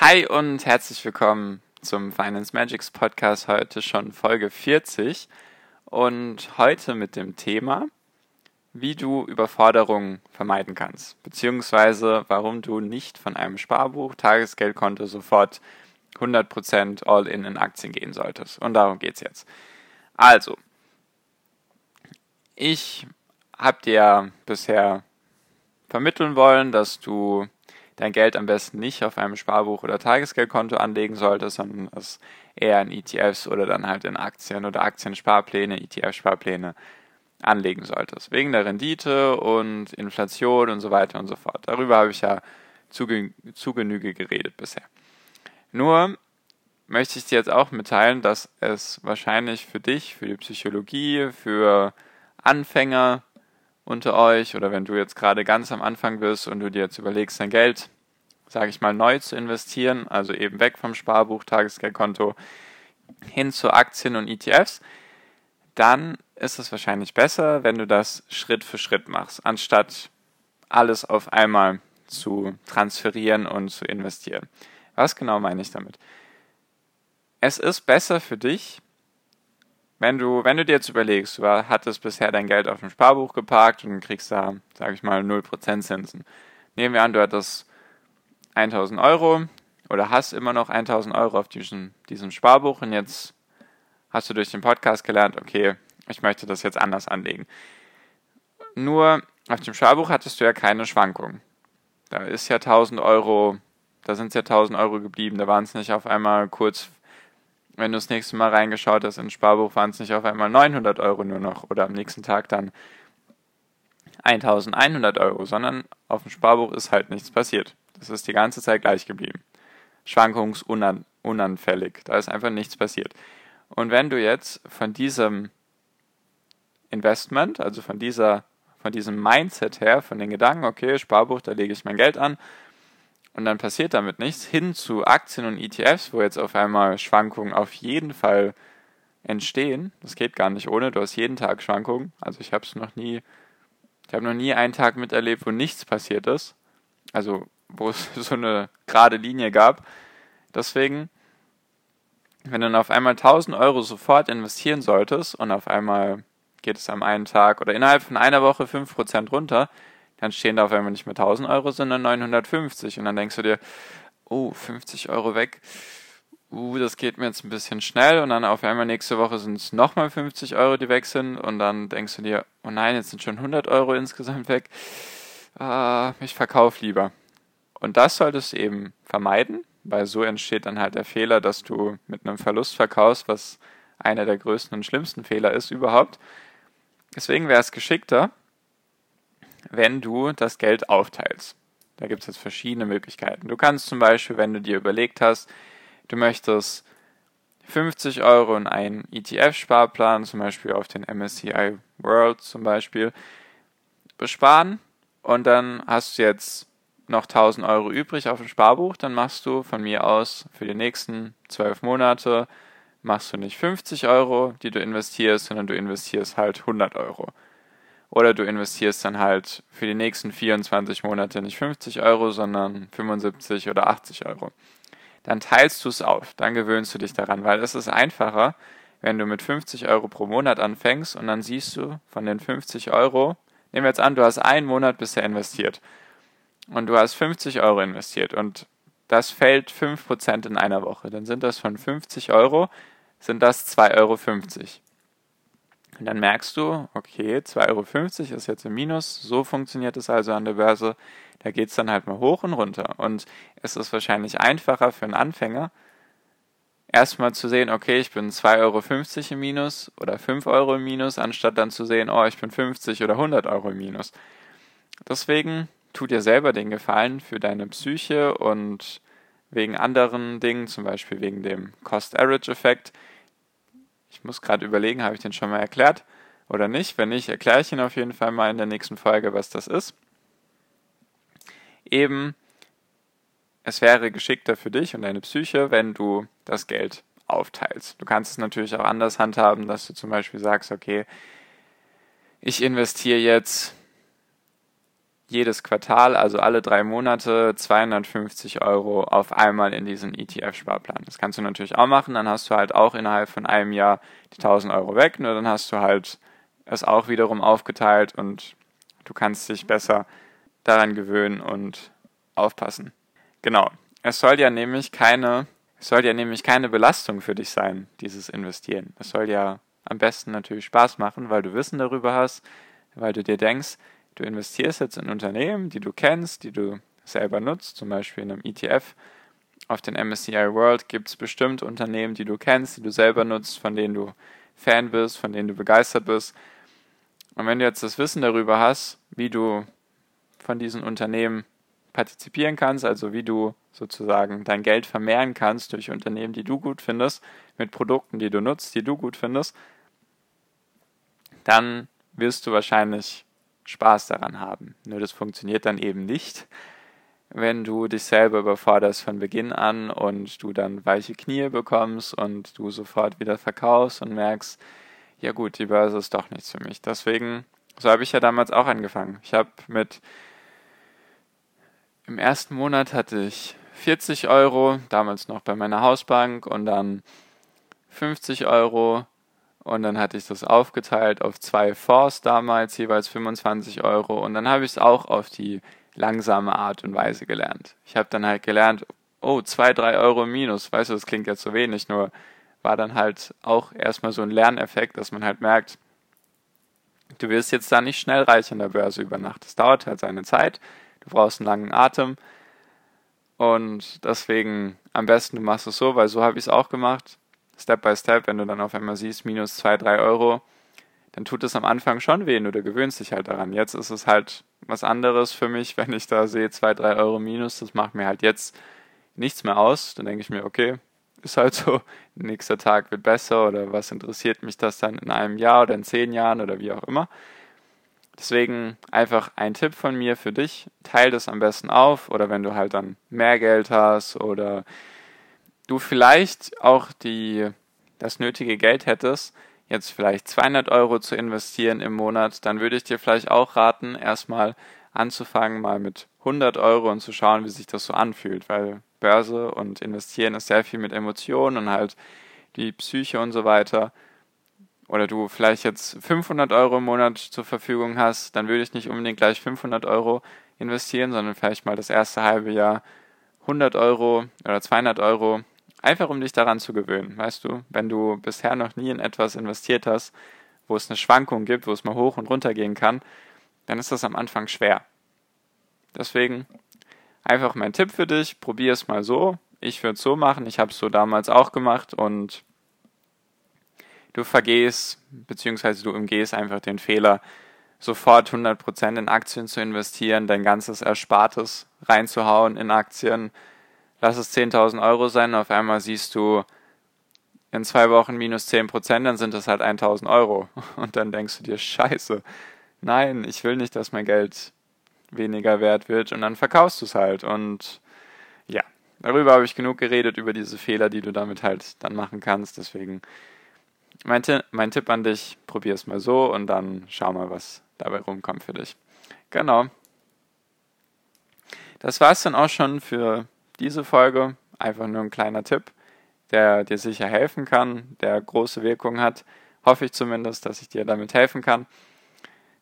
Hi und herzlich willkommen zum Finance Magics Podcast. Heute schon Folge 40 und heute mit dem Thema, wie du Überforderungen vermeiden kannst, beziehungsweise warum du nicht von einem Sparbuch, Tagesgeldkonto sofort 100% All-in in Aktien gehen solltest. Und darum geht es jetzt. Also, ich habe dir bisher vermitteln wollen, dass du dein Geld am besten nicht auf einem Sparbuch oder Tagesgeldkonto anlegen solltest, sondern es eher in ETFs oder dann halt in Aktien oder Aktiensparpläne, ETF-Sparpläne anlegen solltest. Wegen der Rendite und Inflation und so weiter und so fort. Darüber habe ich ja zu, zu Genüge geredet bisher. Nur möchte ich dir jetzt auch mitteilen, dass es wahrscheinlich für dich, für die Psychologie, für Anfänger unter euch oder wenn du jetzt gerade ganz am Anfang bist und du dir jetzt überlegst, dein Geld, sage ich mal, neu zu investieren, also eben weg vom Sparbuch, Tagesgeldkonto hin zu Aktien und ETFs, dann ist es wahrscheinlich besser, wenn du das Schritt für Schritt machst, anstatt alles auf einmal zu transferieren und zu investieren. Was genau meine ich damit? Es ist besser für dich, wenn du, wenn du dir jetzt überlegst, du hattest bisher dein Geld auf dem Sparbuch geparkt und kriegst da, sag ich mal, 0% Zinsen. Nehmen wir an, du hattest 1000 Euro oder hast immer noch 1000 Euro auf diesem, diesem Sparbuch und jetzt hast du durch den Podcast gelernt, okay, ich möchte das jetzt anders anlegen. Nur auf dem Sparbuch hattest du ja keine Schwankung. Da ist ja 1000 Euro, da sind es ja 1000 Euro geblieben, da waren es nicht auf einmal kurz wenn du das nächste Mal reingeschaut hast ins Sparbuch, waren es nicht auf einmal 900 Euro nur noch oder am nächsten Tag dann 1100 Euro, sondern auf dem Sparbuch ist halt nichts passiert. Das ist die ganze Zeit gleich geblieben. Schwankungsunanfällig. Da ist einfach nichts passiert. Und wenn du jetzt von diesem Investment, also von dieser, von diesem Mindset her, von den Gedanken, okay, Sparbuch, da lege ich mein Geld an, und dann passiert damit nichts, hin zu Aktien und ETFs, wo jetzt auf einmal Schwankungen auf jeden Fall entstehen. Das geht gar nicht ohne, du hast jeden Tag Schwankungen. Also ich habe es noch nie, ich habe noch nie einen Tag miterlebt, wo nichts passiert ist. Also wo es so eine gerade Linie gab. Deswegen, wenn du dann auf einmal 1000 Euro sofort investieren solltest und auf einmal geht es am einen Tag oder innerhalb von einer Woche 5% runter, dann stehen da auf einmal nicht mehr 1000 Euro, sondern 950. Und dann denkst du dir, oh, 50 Euro weg. Uh, das geht mir jetzt ein bisschen schnell. Und dann auf einmal nächste Woche sind es nochmal 50 Euro, die weg sind. Und dann denkst du dir, oh nein, jetzt sind schon 100 Euro insgesamt weg. Ah, ich verkaufe lieber. Und das solltest du eben vermeiden, weil so entsteht dann halt der Fehler, dass du mit einem Verlust verkaufst, was einer der größten und schlimmsten Fehler ist überhaupt. Deswegen wäre es geschickter, wenn du das Geld aufteilst. Da gibt es jetzt verschiedene Möglichkeiten. Du kannst zum Beispiel, wenn du dir überlegt hast, du möchtest 50 Euro in einen ETF-Sparplan, zum Beispiel auf den MSCI World zum Beispiel, besparen und dann hast du jetzt noch 1000 Euro übrig auf dem Sparbuch, dann machst du von mir aus für die nächsten 12 Monate, machst du nicht 50 Euro, die du investierst, sondern du investierst halt 100 Euro. Oder du investierst dann halt für die nächsten 24 Monate nicht 50 Euro, sondern 75 oder 80 Euro. Dann teilst du es auf, dann gewöhnst du dich daran, weil es ist einfacher, wenn du mit 50 Euro pro Monat anfängst und dann siehst du von den 50 Euro, nehmen wir jetzt an, du hast einen Monat bisher investiert und du hast 50 Euro investiert und das fällt 5% in einer Woche, dann sind das von 50 Euro, sind das 2,50 Euro. Und dann merkst du, okay, 2,50 Euro ist jetzt im Minus, so funktioniert es also an der Börse. Da geht es dann halt mal hoch und runter. Und es ist wahrscheinlich einfacher für einen Anfänger, erstmal zu sehen, okay, ich bin 2,50 Euro im Minus oder 5 Euro im Minus, anstatt dann zu sehen, oh, ich bin 50 oder 100 Euro im Minus. Deswegen tu dir selber den Gefallen für deine Psyche und wegen anderen Dingen, zum Beispiel wegen dem Cost-Average-Effekt. Ich muss gerade überlegen, habe ich den schon mal erklärt oder nicht? Wenn nicht, erkläre ich ihn auf jeden Fall mal in der nächsten Folge, was das ist. Eben, es wäre geschickter für dich und deine Psyche, wenn du das Geld aufteilst. Du kannst es natürlich auch anders handhaben, dass du zum Beispiel sagst, okay, ich investiere jetzt jedes Quartal, also alle drei Monate, 250 Euro auf einmal in diesen ETF-Sparplan. Das kannst du natürlich auch machen, dann hast du halt auch innerhalb von einem Jahr die 1000 Euro weg, nur dann hast du halt es auch wiederum aufgeteilt und du kannst dich besser daran gewöhnen und aufpassen. Genau. Es soll ja nämlich keine, es soll ja nämlich keine Belastung für dich sein, dieses Investieren. Es soll ja am besten natürlich Spaß machen, weil du Wissen darüber hast, weil du dir denkst, du investierst jetzt in Unternehmen, die du kennst, die du selber nutzt, zum Beispiel in einem ETF. Auf den MSCI World gibt es bestimmt Unternehmen, die du kennst, die du selber nutzt, von denen du Fan bist, von denen du begeistert bist. Und wenn du jetzt das Wissen darüber hast, wie du von diesen Unternehmen partizipieren kannst, also wie du sozusagen dein Geld vermehren kannst durch Unternehmen, die du gut findest, mit Produkten, die du nutzt, die du gut findest, dann wirst du wahrscheinlich Spaß daran haben. Nur das funktioniert dann eben nicht, wenn du dich selber überforderst von Beginn an und du dann weiche Knie bekommst und du sofort wieder verkaufst und merkst, ja gut, die Börse ist doch nichts für mich. Deswegen, so habe ich ja damals auch angefangen. Ich habe mit, im ersten Monat hatte ich 40 Euro, damals noch bei meiner Hausbank und dann 50 Euro und dann hatte ich das aufgeteilt auf zwei Fonds damals, jeweils 25 Euro. Und dann habe ich es auch auf die langsame Art und Weise gelernt. Ich habe dann halt gelernt, oh, zwei, drei Euro minus. Weißt du, das klingt jetzt so wenig, nur war dann halt auch erstmal so ein Lerneffekt, dass man halt merkt, du wirst jetzt da nicht schnell reich an der Börse über Nacht. Es dauert halt seine Zeit. Du brauchst einen langen Atem. Und deswegen am besten du machst es so, weil so habe ich es auch gemacht. Step by Step, wenn du dann auf einmal siehst, minus 2, 3 Euro, dann tut es am Anfang schon weh, nur du gewöhnst dich halt daran. Jetzt ist es halt was anderes für mich, wenn ich da sehe 2, 3 Euro minus, das macht mir halt jetzt nichts mehr aus. Dann denke ich mir, okay, ist halt so, nächster Tag wird besser oder was interessiert mich das dann in einem Jahr oder in zehn Jahren oder wie auch immer. Deswegen einfach ein Tipp von mir für dich, teile das am besten auf oder wenn du halt dann mehr Geld hast oder du vielleicht auch die, das nötige Geld hättest, jetzt vielleicht 200 Euro zu investieren im Monat, dann würde ich dir vielleicht auch raten, erstmal anzufangen, mal mit 100 Euro und zu schauen, wie sich das so anfühlt, weil Börse und Investieren ist sehr viel mit Emotionen und halt die Psyche und so weiter. Oder du vielleicht jetzt 500 Euro im Monat zur Verfügung hast, dann würde ich nicht unbedingt gleich 500 Euro investieren, sondern vielleicht mal das erste halbe Jahr 100 Euro oder 200 Euro Einfach um dich daran zu gewöhnen, weißt du, wenn du bisher noch nie in etwas investiert hast, wo es eine Schwankung gibt, wo es mal hoch und runter gehen kann, dann ist das am Anfang schwer. Deswegen einfach mein Tipp für dich, probier es mal so. Ich würde es so machen, ich habe es so damals auch gemacht und du vergehst, beziehungsweise du umgehst einfach den Fehler, sofort 100% in Aktien zu investieren, dein ganzes Erspartes reinzuhauen in Aktien, lass es 10.000 Euro sein, auf einmal siehst du in zwei Wochen minus 10 Prozent, dann sind das halt 1.000 Euro. Und dann denkst du dir, scheiße, nein, ich will nicht, dass mein Geld weniger wert wird und dann verkaufst du es halt. Und ja, darüber habe ich genug geredet, über diese Fehler, die du damit halt dann machen kannst. Deswegen mein, mein Tipp an dich, probier es mal so und dann schau mal, was dabei rumkommt für dich. Genau. Das war es dann auch schon für diese Folge. Einfach nur ein kleiner Tipp, der dir sicher helfen kann, der große Wirkung hat. Hoffe ich zumindest, dass ich dir damit helfen kann.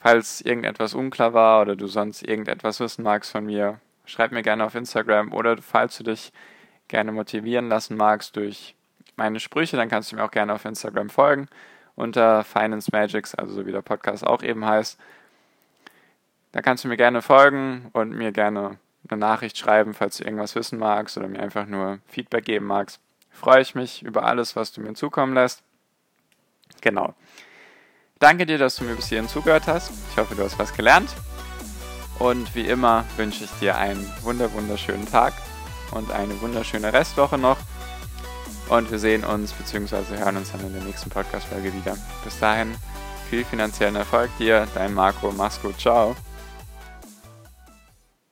Falls irgendetwas unklar war oder du sonst irgendetwas wissen magst von mir, schreib mir gerne auf Instagram oder falls du dich gerne motivieren lassen magst durch meine Sprüche, dann kannst du mir auch gerne auf Instagram folgen unter Finance Magics, also so wie der Podcast auch eben heißt. Da kannst du mir gerne folgen und mir gerne eine Nachricht schreiben, falls du irgendwas wissen magst oder mir einfach nur Feedback geben magst. Freue ich mich über alles, was du mir zukommen lässt. Genau. Danke dir, dass du mir bis hierhin zugehört hast. Ich hoffe, du hast was gelernt. Und wie immer wünsche ich dir einen wunder wunderschönen Tag. und eine wunderschöne Restwoche noch. Und wir sehen uns bzw. hören uns dann in der nächsten Podcast-Folge wieder. Bis dahin, viel finanziellen Erfolg dir, dein Marco. Mach's gut, ciao.